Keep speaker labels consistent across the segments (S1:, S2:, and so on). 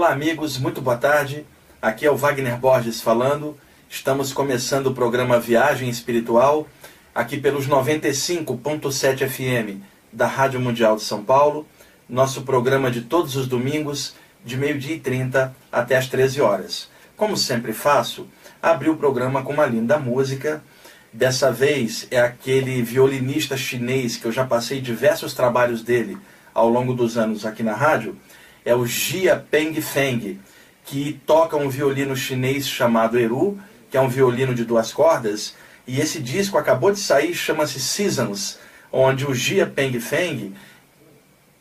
S1: Olá, amigos, muito boa tarde. Aqui é o Wagner Borges falando. Estamos começando o programa Viagem Espiritual, aqui pelos 95.7 FM da Rádio Mundial de São Paulo. Nosso programa de todos os domingos, de meio-dia e 30 até as 13 horas. Como sempre faço, abri o programa com uma linda música. Dessa vez é aquele violinista chinês que eu já passei diversos trabalhos dele ao longo dos anos aqui na rádio é o Jia Peng Feng, que toca um violino chinês chamado Eru, que é um violino de duas cordas, e esse disco acabou de sair, chama-se Seasons, onde o Jia Peng Feng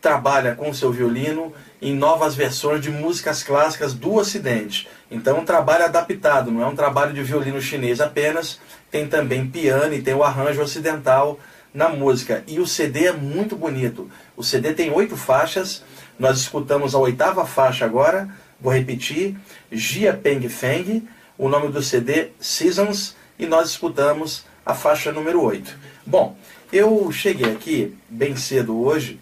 S1: trabalha com seu violino em novas versões de músicas clássicas do Ocidente. Então, um trabalho adaptado, não é um trabalho de violino chinês apenas, tem também piano e tem o arranjo ocidental na música. E o CD é muito bonito. O CD tem oito faixas, nós escutamos a oitava faixa agora, vou repetir, Jia Peng Feng, o nome do CD Seasons, e nós escutamos a faixa número 8. Bom, eu cheguei aqui bem cedo hoje,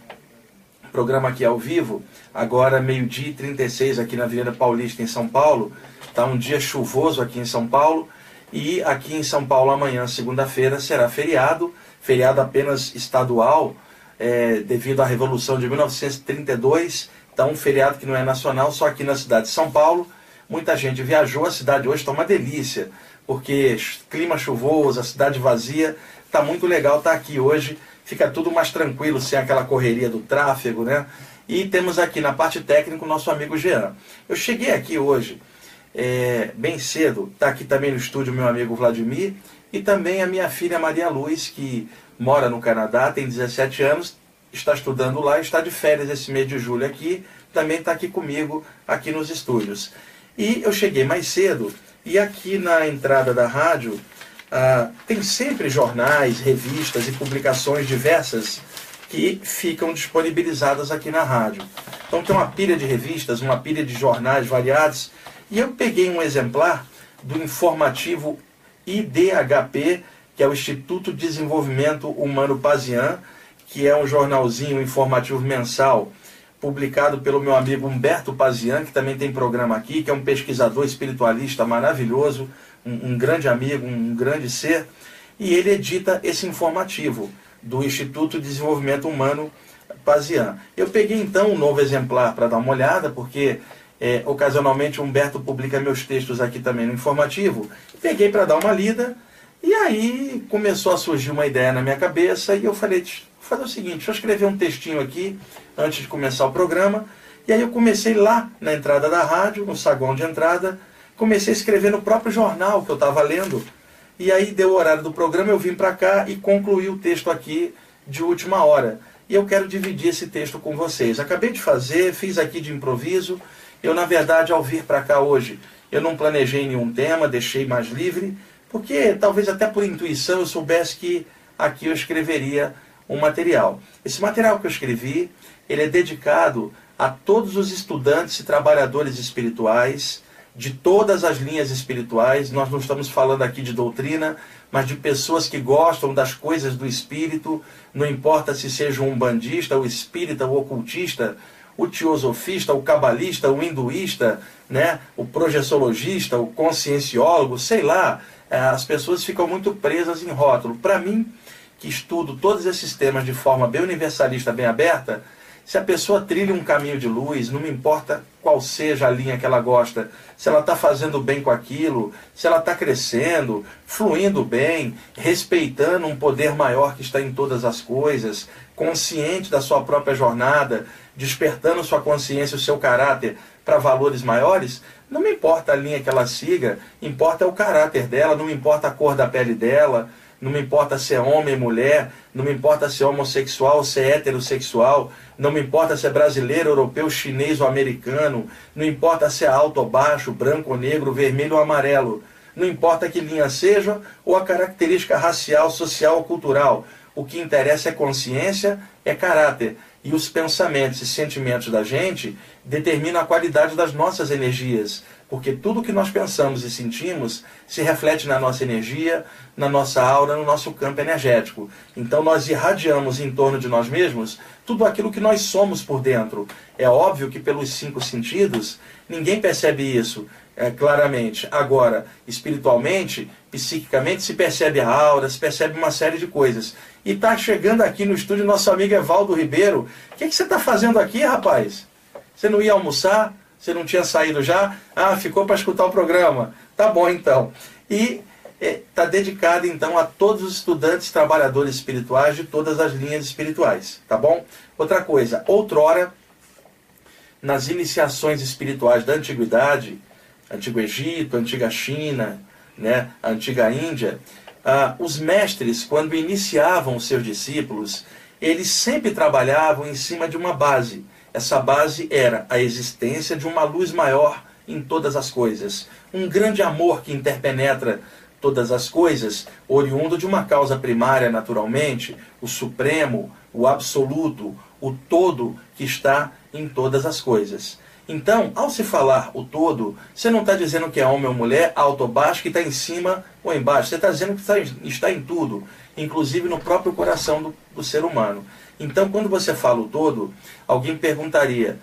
S1: programa aqui ao vivo, agora meio-dia e 36 aqui na Avenida Paulista, em São Paulo. Está um dia chuvoso aqui em São Paulo, e aqui em São Paulo amanhã, segunda-feira, será feriado, feriado apenas estadual, é, devido à Revolução de 1932. Então, um feriado que não é nacional, só aqui na cidade de São Paulo. Muita gente viajou, a cidade hoje está uma delícia, porque clima chuvoso, a cidade vazia, está muito legal estar tá aqui hoje. Fica tudo mais tranquilo, sem aquela correria do tráfego, né? E temos aqui na parte técnica o nosso amigo Jean. Eu cheguei aqui hoje, é, bem cedo, está aqui também no estúdio meu amigo Vladimir e também a minha filha Maria Luz, que mora no Canadá, tem 17 anos, está estudando lá, está de férias esse mês de julho aqui, também está aqui comigo, aqui nos estúdios. E eu cheguei mais cedo, e aqui na entrada da rádio ah, tem sempre jornais, revistas e publicações diversas que ficam disponibilizadas aqui na rádio. Então tem uma pilha de revistas, uma pilha de jornais variados, e eu peguei um exemplar do informativo IDHP que é o Instituto de Desenvolvimento Humano Pazian, que é um jornalzinho informativo mensal publicado pelo meu amigo Humberto Pazian, que também tem programa aqui, que é um pesquisador espiritualista maravilhoso, um, um grande amigo, um grande ser, e ele edita esse informativo do Instituto de Desenvolvimento Humano Pazian. Eu peguei então um novo exemplar para dar uma olhada, porque é, ocasionalmente Humberto publica meus textos aqui também no informativo. Peguei para dar uma lida e aí começou a surgir uma ideia na minha cabeça e eu falei, vou fazer o seguinte, deixa eu escrever um textinho aqui antes de começar o programa. E aí eu comecei lá na entrada da rádio, no saguão de entrada, comecei a escrever no próprio jornal que eu estava lendo. E aí deu o horário do programa, eu vim para cá e concluí o texto aqui de última hora. E eu quero dividir esse texto com vocês. Acabei de fazer, fiz aqui de improviso. Eu, na verdade, ao vir para cá hoje, eu não planejei nenhum tema, deixei mais livre porque talvez até por intuição eu soubesse que aqui eu escreveria um material. Esse material que eu escrevi, ele é dedicado a todos os estudantes e trabalhadores espirituais de todas as linhas espirituais. Nós não estamos falando aqui de doutrina, mas de pessoas que gostam das coisas do espírito, não importa se seja um bandista, o espírita, o ocultista, o teosofista, o cabalista, o hinduísta, né, o projetologista, o conscienciólogo, sei lá, é, as pessoas ficam muito presas em rótulo. Para mim, que estudo todos esses temas de forma bem universalista, bem aberta, se a pessoa trilha um caminho de luz, não me importa qual seja a linha que ela gosta, se ela está fazendo bem com aquilo, se ela está crescendo, fluindo bem, respeitando um poder maior que está em todas as coisas, consciente da sua própria jornada, despertando sua consciência, o seu caráter para valores maiores, não me importa a linha que ela siga, importa o caráter dela, não me importa a cor da pele dela, não me importa se é homem ou mulher, não me importa se é homossexual se é heterossexual, não me importa se é brasileiro, europeu, chinês ou americano, não importa se é alto ou baixo, branco ou negro, vermelho ou amarelo, não importa que linha seja ou a característica racial, social ou cultural. O que interessa é consciência, é caráter. E os pensamentos e sentimentos da gente determinam a qualidade das nossas energias, porque tudo que nós pensamos e sentimos se reflete na nossa energia, na nossa aura, no nosso campo energético. Então nós irradiamos em torno de nós mesmos tudo aquilo que nós somos por dentro. É óbvio que pelos cinco sentidos ninguém percebe isso é, claramente. Agora, espiritualmente, psiquicamente, se percebe a aura, se percebe uma série de coisas. E está chegando aqui no estúdio nosso amigo Evaldo Ribeiro. O que, que você está fazendo aqui, rapaz? Você não ia almoçar? Você não tinha saído já? Ah, ficou para escutar o programa. Tá bom então. E está é, dedicado então a todos os estudantes trabalhadores espirituais de todas as linhas espirituais, tá bom? Outra coisa, outrora, nas iniciações espirituais da antiguidade, Antigo Egito, Antiga China, né, Antiga Índia, ah, os mestres, quando iniciavam os seus discípulos, eles sempre trabalhavam em cima de uma base. Essa base era a existência de uma luz maior em todas as coisas, um grande amor que interpenetra todas as coisas, oriundo de uma causa primária, naturalmente, o supremo, o absoluto, o todo que está em todas as coisas. Então, ao se falar o todo, você não está dizendo que é homem ou mulher, alto ou baixo, que está em cima ou embaixo. Você está dizendo que está, está em tudo, inclusive no próprio coração do, do ser humano. Então, quando você fala o todo, alguém perguntaria: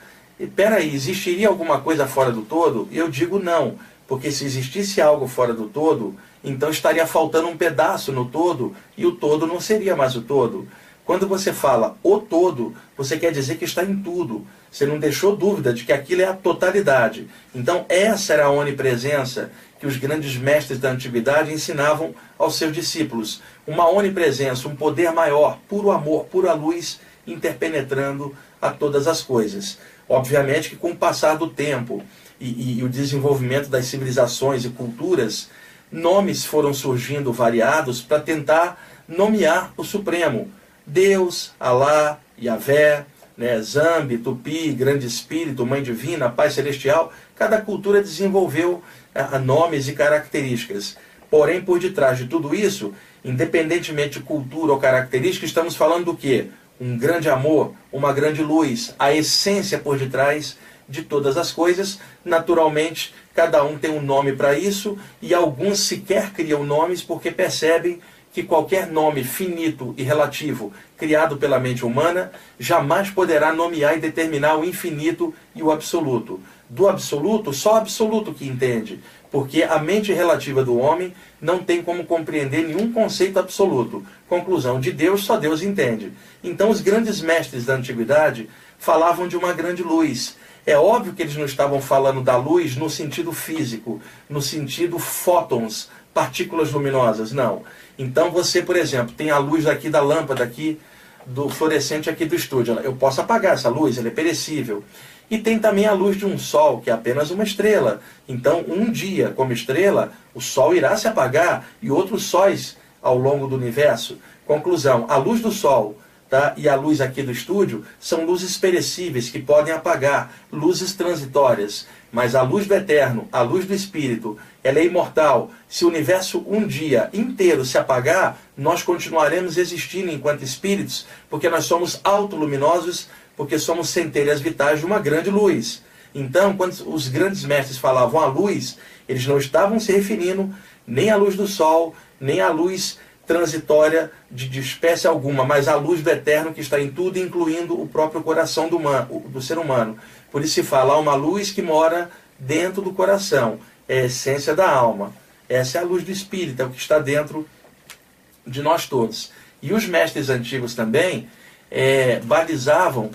S1: peraí, existiria alguma coisa fora do todo? Eu digo não, porque se existisse algo fora do todo, então estaria faltando um pedaço no todo e o todo não seria mais o todo. Quando você fala o todo, você quer dizer que está em tudo. Você não deixou dúvida de que aquilo é a totalidade. Então, essa era a onipresença que os grandes mestres da antiguidade ensinavam aos seus discípulos. Uma onipresença, um poder maior, puro amor, pura luz, interpenetrando a todas as coisas. Obviamente que com o passar do tempo e, e, e o desenvolvimento das civilizações e culturas, nomes foram surgindo variados para tentar nomear o Supremo. Deus, Alá, Yahvé, né, Zambi, Tupi, Grande Espírito, Mãe Divina, Pai Celestial, cada cultura desenvolveu a nomes e características. Porém, por detrás de tudo isso, independentemente de cultura ou característica, estamos falando do quê? Um grande amor, uma grande luz, a essência por detrás de todas as coisas. Naturalmente, cada um tem um nome para isso e alguns sequer criam nomes porque percebem que qualquer nome finito e relativo criado pela mente humana jamais poderá nomear e determinar o infinito e o absoluto do absoluto, só o absoluto que entende, porque a mente relativa do homem não tem como compreender nenhum conceito absoluto. Conclusão, de Deus só Deus entende. Então os grandes mestres da antiguidade falavam de uma grande luz. É óbvio que eles não estavam falando da luz no sentido físico, no sentido fótons, partículas luminosas, não. Então você, por exemplo, tem a luz aqui da lâmpada aqui do fluorescente aqui do estúdio. Eu posso apagar essa luz, ela é perecível. E tem também a luz de um sol, que é apenas uma estrela. Então, um dia, como estrela, o sol irá se apagar e outros sóis ao longo do universo. Conclusão: a luz do sol tá, e a luz aqui do estúdio são luzes perecíveis que podem apagar, luzes transitórias. Mas a luz do eterno, a luz do espírito, ela é imortal. Se o universo um dia inteiro se apagar, nós continuaremos existindo enquanto espíritos, porque nós somos autoluminosos porque somos centelhas vitais de uma grande luz. Então, quando os grandes mestres falavam a luz, eles não estavam se referindo nem à luz do sol, nem à luz transitória de, de espécie alguma, mas à luz do eterno que está em tudo, incluindo o próprio coração do, humano, do ser humano. Por isso se fala, há uma luz que mora dentro do coração, é a essência da alma. Essa é a luz do espírito, é o que está dentro de nós todos. E os mestres antigos também é, balizavam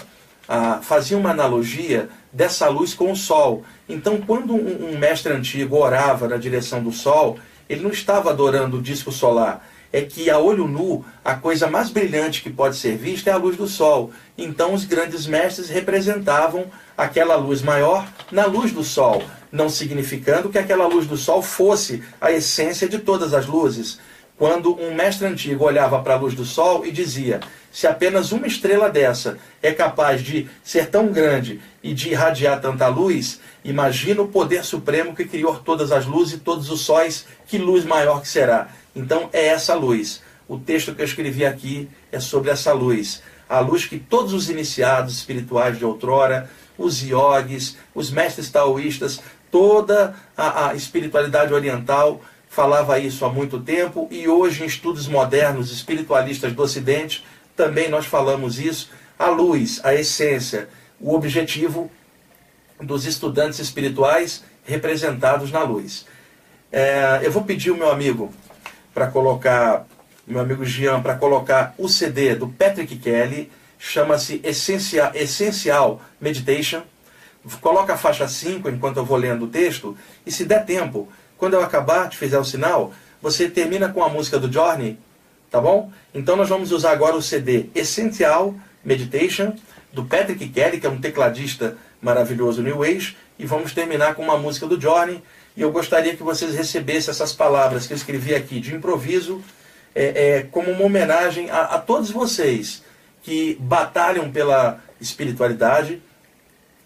S1: faziam uma analogia dessa luz com o sol. Então, quando um, um mestre antigo orava na direção do sol, ele não estava adorando o disco solar. É que a olho nu, a coisa mais brilhante que pode ser vista é a luz do sol. Então, os grandes mestres representavam aquela luz maior na luz do sol, não significando que aquela luz do sol fosse a essência de todas as luzes. Quando um mestre antigo olhava para a luz do sol e dizia: se apenas uma estrela dessa é capaz de ser tão grande e de irradiar tanta luz, imagina o poder supremo que criou todas as luzes e todos os sóis, que luz maior que será. Então é essa luz. O texto que eu escrevi aqui é sobre essa luz. a luz que todos os iniciados espirituais de outrora, os iogues, os mestres taoístas, toda a, a espiritualidade oriental falava isso há muito tempo e hoje em estudos modernos espiritualistas do Ocidente também nós falamos isso. A luz, a essência, o objetivo dos estudantes espirituais representados na luz. É, eu vou pedir o meu amigo para colocar, meu amigo Jean, para colocar o CD do Patrick Kelly, chama-se Essencial, Essencial Meditation. Coloca a faixa 5 enquanto eu vou lendo o texto, e se der tempo, quando eu acabar, te fizer o sinal, você termina com a música do Journey, tá bom? Então nós vamos usar agora o CD Essencial Meditation, do Patrick Kelly, que é um tecladista maravilhoso New Age, e vamos terminar com uma música do Journey. E eu gostaria que vocês recebessem essas palavras que eu escrevi aqui de improviso, é, é, como uma homenagem a, a todos vocês que batalham pela espiritualidade,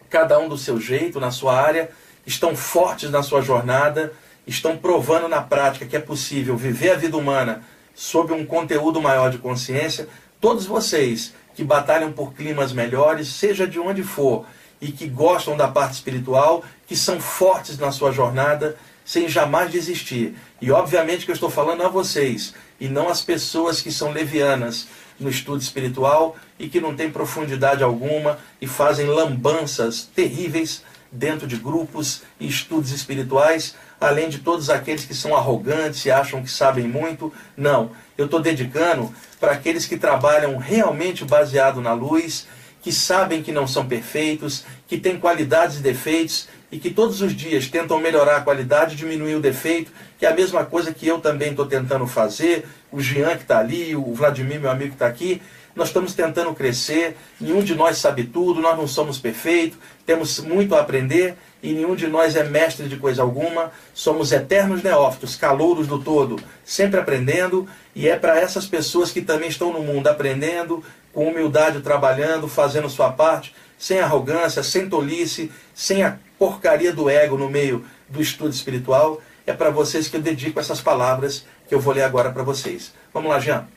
S1: cada um do seu jeito, na sua área, estão fortes na sua jornada, estão provando na prática que é possível viver a vida humana sob um conteúdo maior de consciência. Todos vocês que batalham por climas melhores, seja de onde for, e que gostam da parte espiritual, que são fortes na sua jornada, sem jamais desistir. E obviamente que eu estou falando a vocês, e não às pessoas que são levianas no estudo espiritual e que não têm profundidade alguma e fazem lambanças terríveis dentro de grupos e estudos espirituais, além de todos aqueles que são arrogantes e acham que sabem muito. Não, eu estou dedicando para aqueles que trabalham realmente baseado na luz que sabem que não são perfeitos, que têm qualidades e defeitos e que todos os dias tentam melhorar a qualidade, diminuir o defeito, que é a mesma coisa que eu também estou tentando fazer, o Jean que está ali, o Vladimir, meu amigo que está aqui. Nós estamos tentando crescer, nenhum de nós sabe tudo, nós não somos perfeitos, temos muito a aprender e nenhum de nós é mestre de coisa alguma, somos eternos neófitos, calouros do todo, sempre aprendendo, e é para essas pessoas que também estão no mundo aprendendo, com humildade trabalhando, fazendo sua parte, sem arrogância, sem tolice, sem a porcaria do ego no meio do estudo espiritual. É para vocês que eu dedico essas palavras que eu vou ler agora para vocês. Vamos lá, Jean.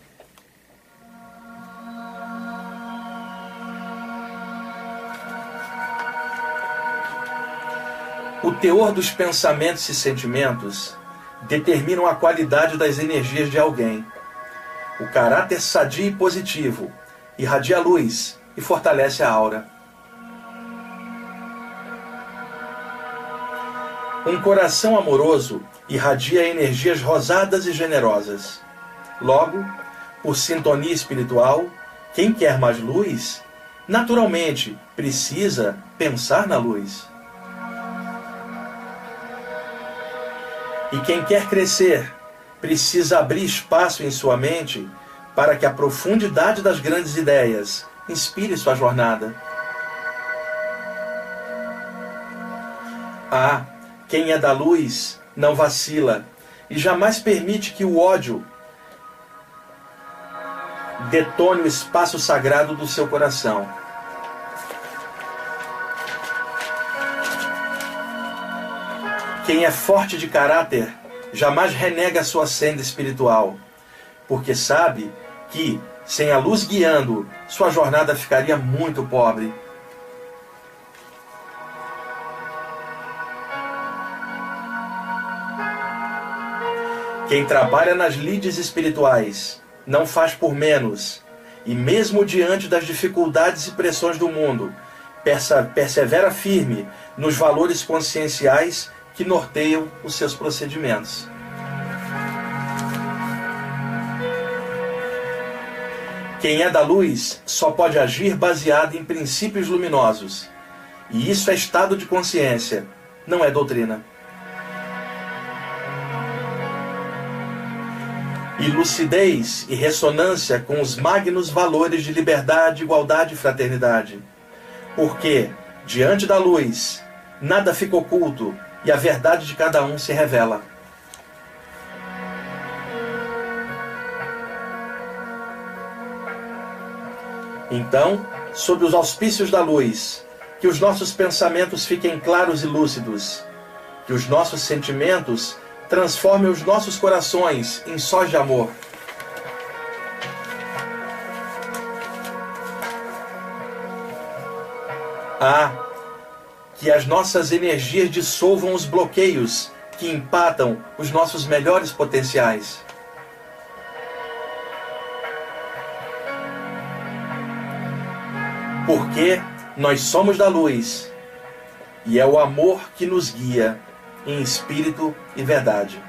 S1: O teor dos pensamentos e sentimentos determinam a qualidade das energias de alguém. O caráter sadio e positivo irradia luz e fortalece a aura. Um coração amoroso irradia energias rosadas e generosas. Logo, por sintonia espiritual, quem quer mais luz, naturalmente precisa pensar na luz. E quem quer crescer, precisa abrir espaço em sua mente para que a profundidade das grandes ideias inspire sua jornada. Ah, quem é da luz não vacila e jamais permite que o ódio detone o espaço sagrado do seu coração. Quem é forte de caráter jamais renega sua senda espiritual, porque sabe que, sem a luz guiando, sua jornada ficaria muito pobre. Quem trabalha nas lides espirituais não faz por menos, e mesmo diante das dificuldades e pressões do mundo, persevera firme nos valores conscienciais que norteiam os seus procedimentos. Quem é da luz só pode agir baseado em princípios luminosos. E isso é estado de consciência, não é doutrina. E lucidez e ressonância com os magnos valores de liberdade, igualdade e fraternidade. Porque, diante da luz, nada fica oculto e a verdade de cada um se revela. Então, sob os auspícios da luz, que os nossos pensamentos fiquem claros e lúcidos, que os nossos sentimentos transformem os nossos corações em sós de amor. Ah, que as nossas energias dissolvam os bloqueios que empatam os nossos melhores potenciais. Porque nós somos da luz e é o amor que nos guia em espírito e verdade.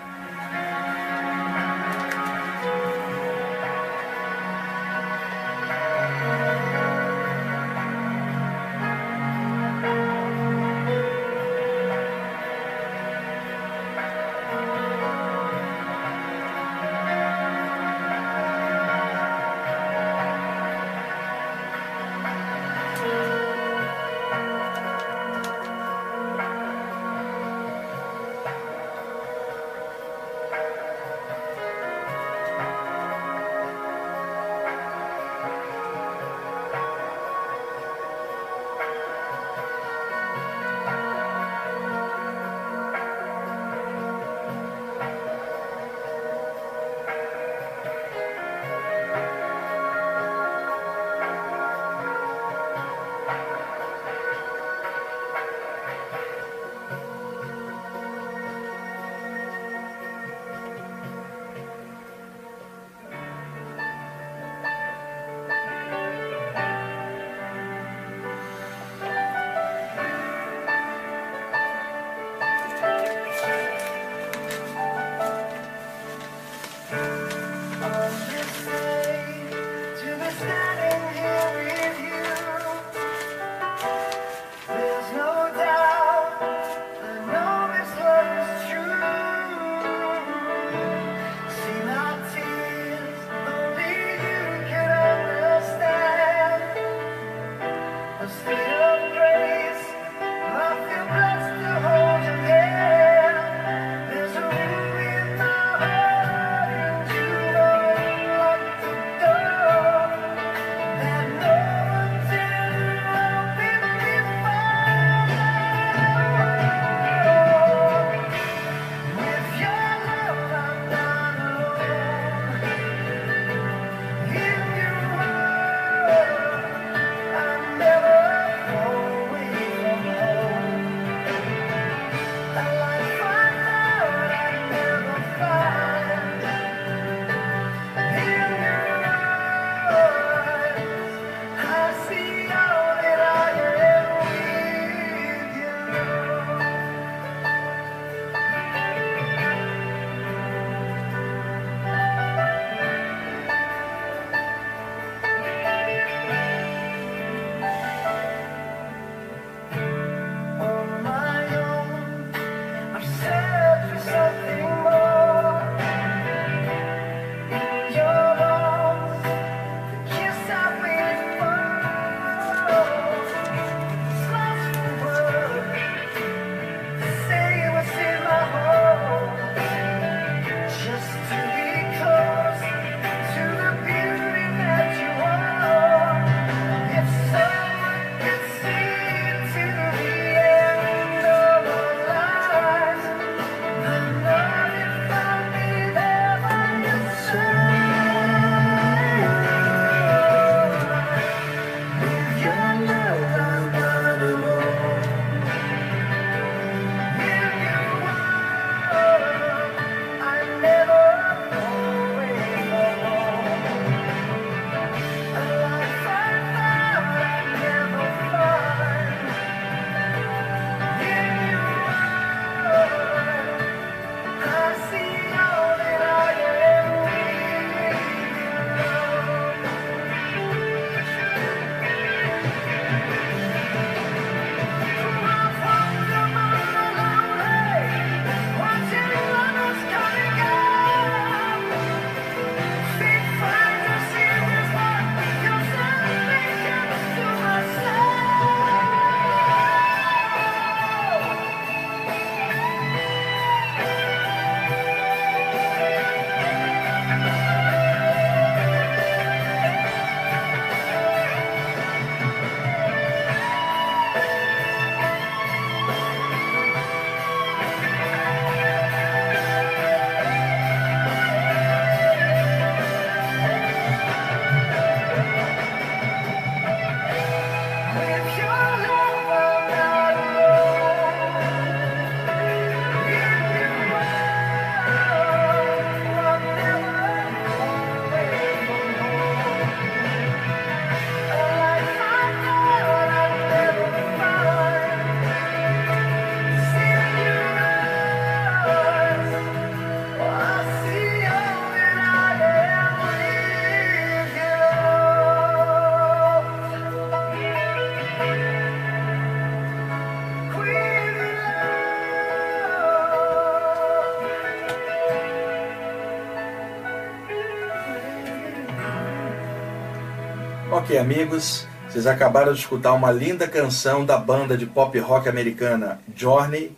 S1: Ok, amigos, vocês acabaram de escutar uma linda canção da banda de pop rock americana Journey.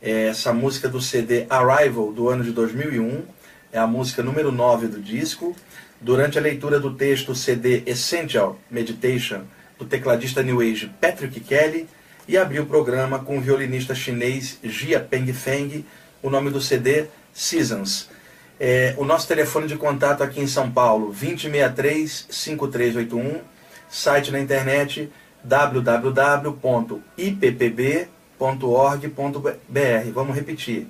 S1: É essa música do CD Arrival do ano de 2001 é a música número 9 do disco. Durante a leitura do texto CD Essential Meditation do tecladista New Age Patrick Kelly e abriu o programa com o violinista chinês Jia Peng Feng, o nome do CD Seasons. É, o nosso telefone de contato aqui em São Paulo, 2063-5381, site na internet www.ippb.org.br. Vamos repetir,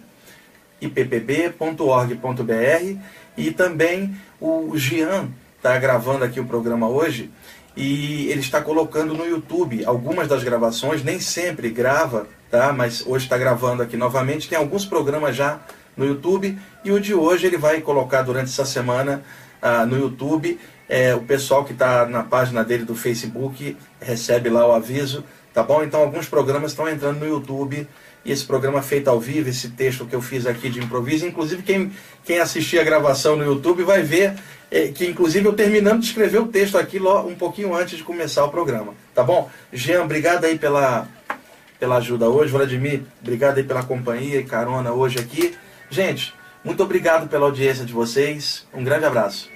S1: ippb.org.br e também o Gian está gravando aqui o programa hoje e ele está colocando no YouTube algumas das gravações, nem sempre grava, tá? Mas hoje está gravando aqui novamente. Tem alguns programas já no YouTube e o de hoje ele vai colocar durante essa semana ah, no YouTube. É, o pessoal que está na página dele do Facebook recebe lá o aviso, tá bom? Então alguns programas estão entrando no YouTube e esse programa feito ao vivo, esse texto que eu fiz aqui de improviso, inclusive quem, quem assistir a gravação no YouTube vai ver é, que inclusive eu terminando de escrever o texto aqui um pouquinho antes de começar o programa, tá bom? Jean, obrigado aí pela, pela ajuda hoje, Vladimir, obrigado aí pela companhia e carona hoje aqui. Gente, muito obrigado pela audiência de vocês, um grande abraço.